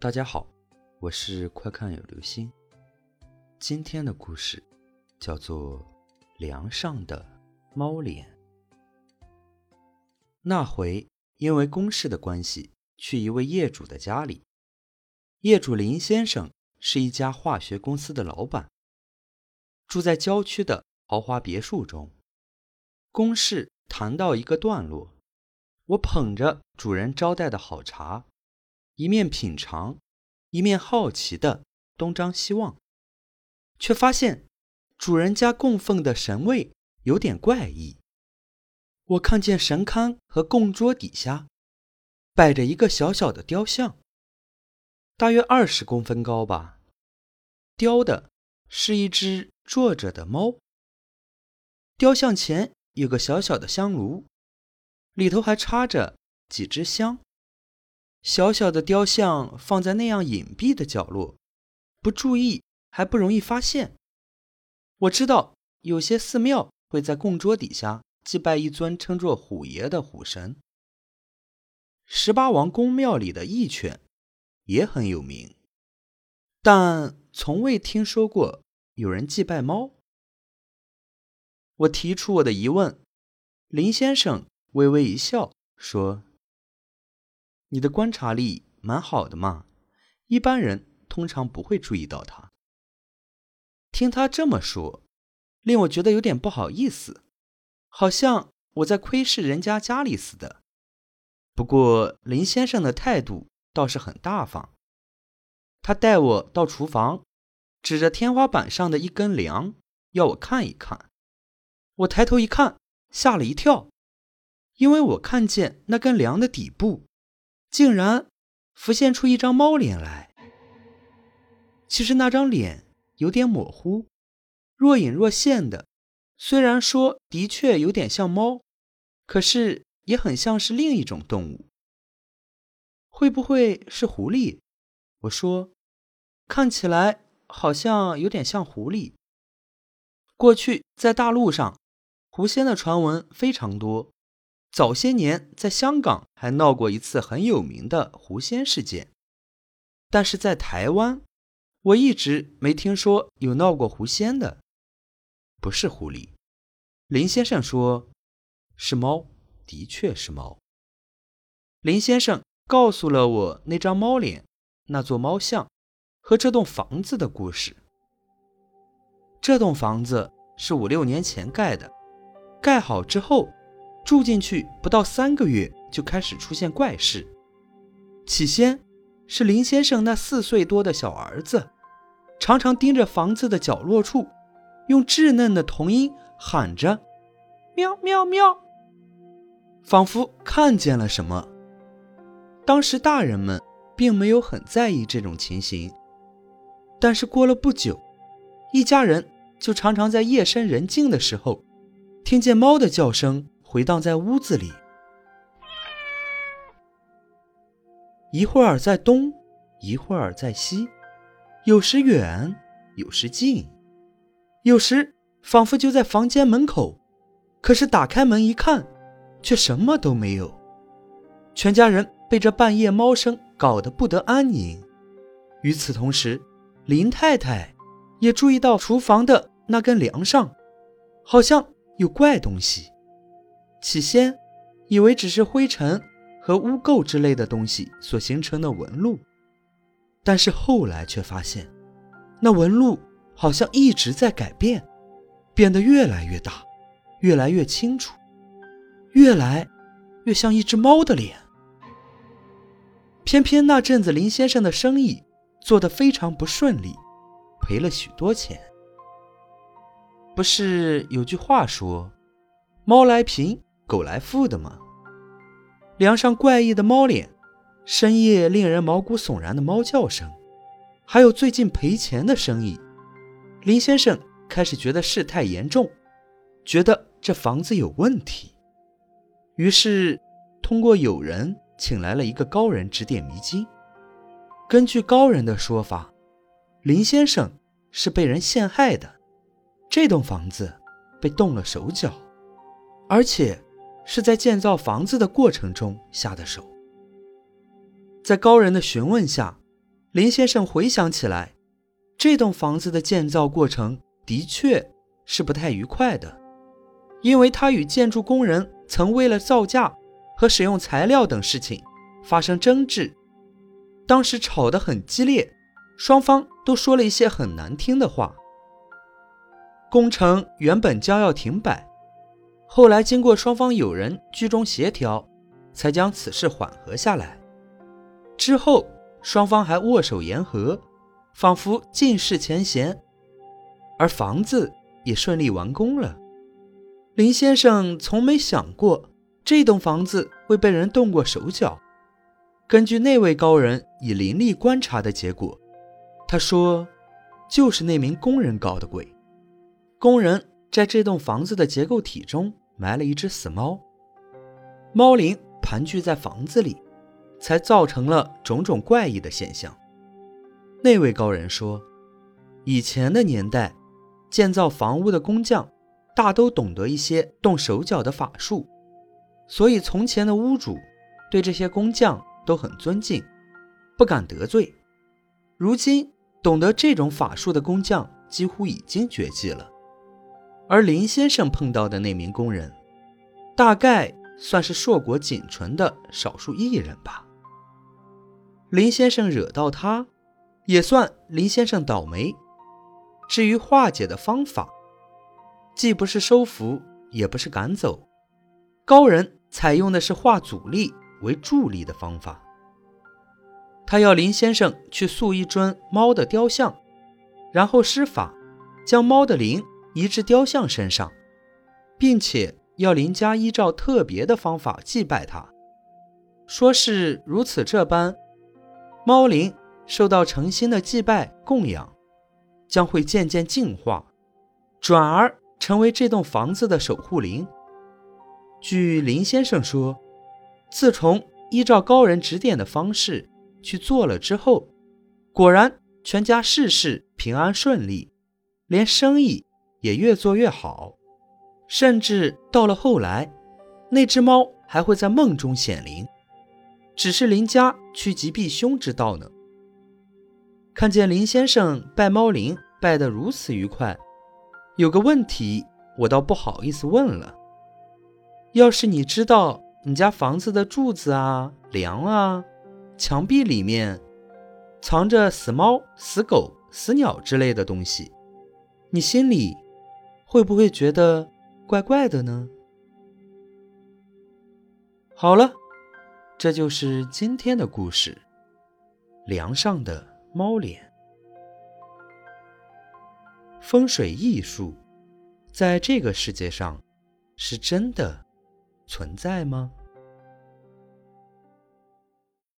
大家好，我是快看有流星。今天的故事叫做《梁上的猫脸》。那回因为公事的关系，去一位业主的家里。业主林先生是一家化学公司的老板，住在郊区的豪华别墅中。公事谈到一个段落，我捧着主人招待的好茶。一面品尝，一面好奇的东张西望，却发现主人家供奉的神位有点怪异。我看见神龛和供桌底下摆着一个小小的雕像，大约二十公分高吧，雕的是一只坐着的猫。雕像前有个小小的香炉，里头还插着几支香。小小的雕像放在那样隐蔽的角落，不注意还不容易发现。我知道有些寺庙会在供桌底下祭拜一尊称作虎爷的虎神。十八王公庙里的义犬也很有名，但从未听说过有人祭拜猫。我提出我的疑问，林先生微微一笑说。你的观察力蛮好的嘛，一般人通常不会注意到他。听他这么说，令我觉得有点不好意思，好像我在窥视人家家里似的。不过林先生的态度倒是很大方，他带我到厨房，指着天花板上的一根梁，要我看一看。我抬头一看，吓了一跳，因为我看见那根梁的底部。竟然浮现出一张猫脸来。其实那张脸有点模糊，若隐若现的。虽然说的确有点像猫，可是也很像是另一种动物。会不会是狐狸？我说，看起来好像有点像狐狸。过去在大陆上，狐仙的传闻非常多。早些年，在香港还闹过一次很有名的狐仙事件，但是在台湾，我一直没听说有闹过狐仙的。不是狐狸，林先生说是猫，的确是猫。林先生告诉了我那张猫脸、那座猫像和这栋房子的故事。这栋房子是五六年前盖的，盖好之后。住进去不到三个月，就开始出现怪事。起先是林先生那四岁多的小儿子，常常盯着房子的角落处，用稚嫩的童音喊着“喵喵喵”，仿佛看见了什么。当时大人们并没有很在意这种情形，但是过了不久，一家人就常常在夜深人静的时候，听见猫的叫声。回荡在屋子里，一会儿在东，一会儿在西，有时远，有时近，有时仿佛就在房间门口，可是打开门一看，却什么都没有。全家人被这半夜猫声搞得不得安宁。与此同时，林太太也注意到厨房的那根梁上，好像有怪东西。起先，以为只是灰尘和污垢之类的东西所形成的纹路，但是后来却发现，那纹路好像一直在改变，变得越来越大，越来越清楚，越来越像一只猫的脸。偏偏那阵子林先生的生意做得非常不顺利，赔了许多钱。不是有句话说，猫来贫。狗来富的吗？梁上怪异的猫脸，深夜令人毛骨悚然的猫叫声，还有最近赔钱的生意，林先生开始觉得事态严重，觉得这房子有问题，于是通过友人请来了一个高人指点迷津。根据高人的说法，林先生是被人陷害的，这栋房子被动了手脚，而且。是在建造房子的过程中下的手。在高人的询问下，林先生回想起来，这栋房子的建造过程的确是不太愉快的，因为他与建筑工人曾为了造价和使用材料等事情发生争执，当时吵得很激烈，双方都说了一些很难听的话。工程原本将要停摆，后来经过双方友人居中协调，才将此事缓和下来。之后，双方还握手言和，仿佛尽释前嫌，而房子也顺利完工了。林先生从没想过这栋房子会被人动过手脚。根据那位高人以灵力观察的结果，他说，就是那名工人搞的鬼。工人在这栋房子的结构体中埋了一只死猫，猫灵盘踞在房子里，才造成了种种怪异的现象。那位高人说，以前的年代，建造房屋的工匠大都懂得一些动手脚的法术，所以从前的屋主对这些工匠都很尊敬，不敢得罪。如今懂得这种法术的工匠几乎已经绝迹了。而林先生碰到的那名工人，大概算是硕果仅存的少数艺人吧。林先生惹到他，也算林先生倒霉。至于化解的方法，既不是收服，也不是赶走，高人采用的是化阻力为助力的方法。他要林先生去塑一尊猫的雕像，然后施法，将猫的灵。移至雕像身上，并且要林家依照特别的方法祭拜他，说是如此这般，猫灵受到诚心的祭拜供养，将会渐渐净化，转而成为这栋房子的守护灵。据林先生说，自从依照高人指点的方式去做了之后，果然全家事事平安顺利，连生意。也越做越好，甚至到了后来，那只猫还会在梦中显灵，只是林家趋吉避凶之道呢。看见林先生拜猫灵拜得如此愉快，有个问题我倒不好意思问了：要是你知道你家房子的柱子啊、梁啊、墙壁里面藏着死猫、死狗、死鸟之类的东西，你心里……会不会觉得怪怪的呢？好了，这就是今天的故事。梁上的猫脸，风水艺术在这个世界上是真的存在吗？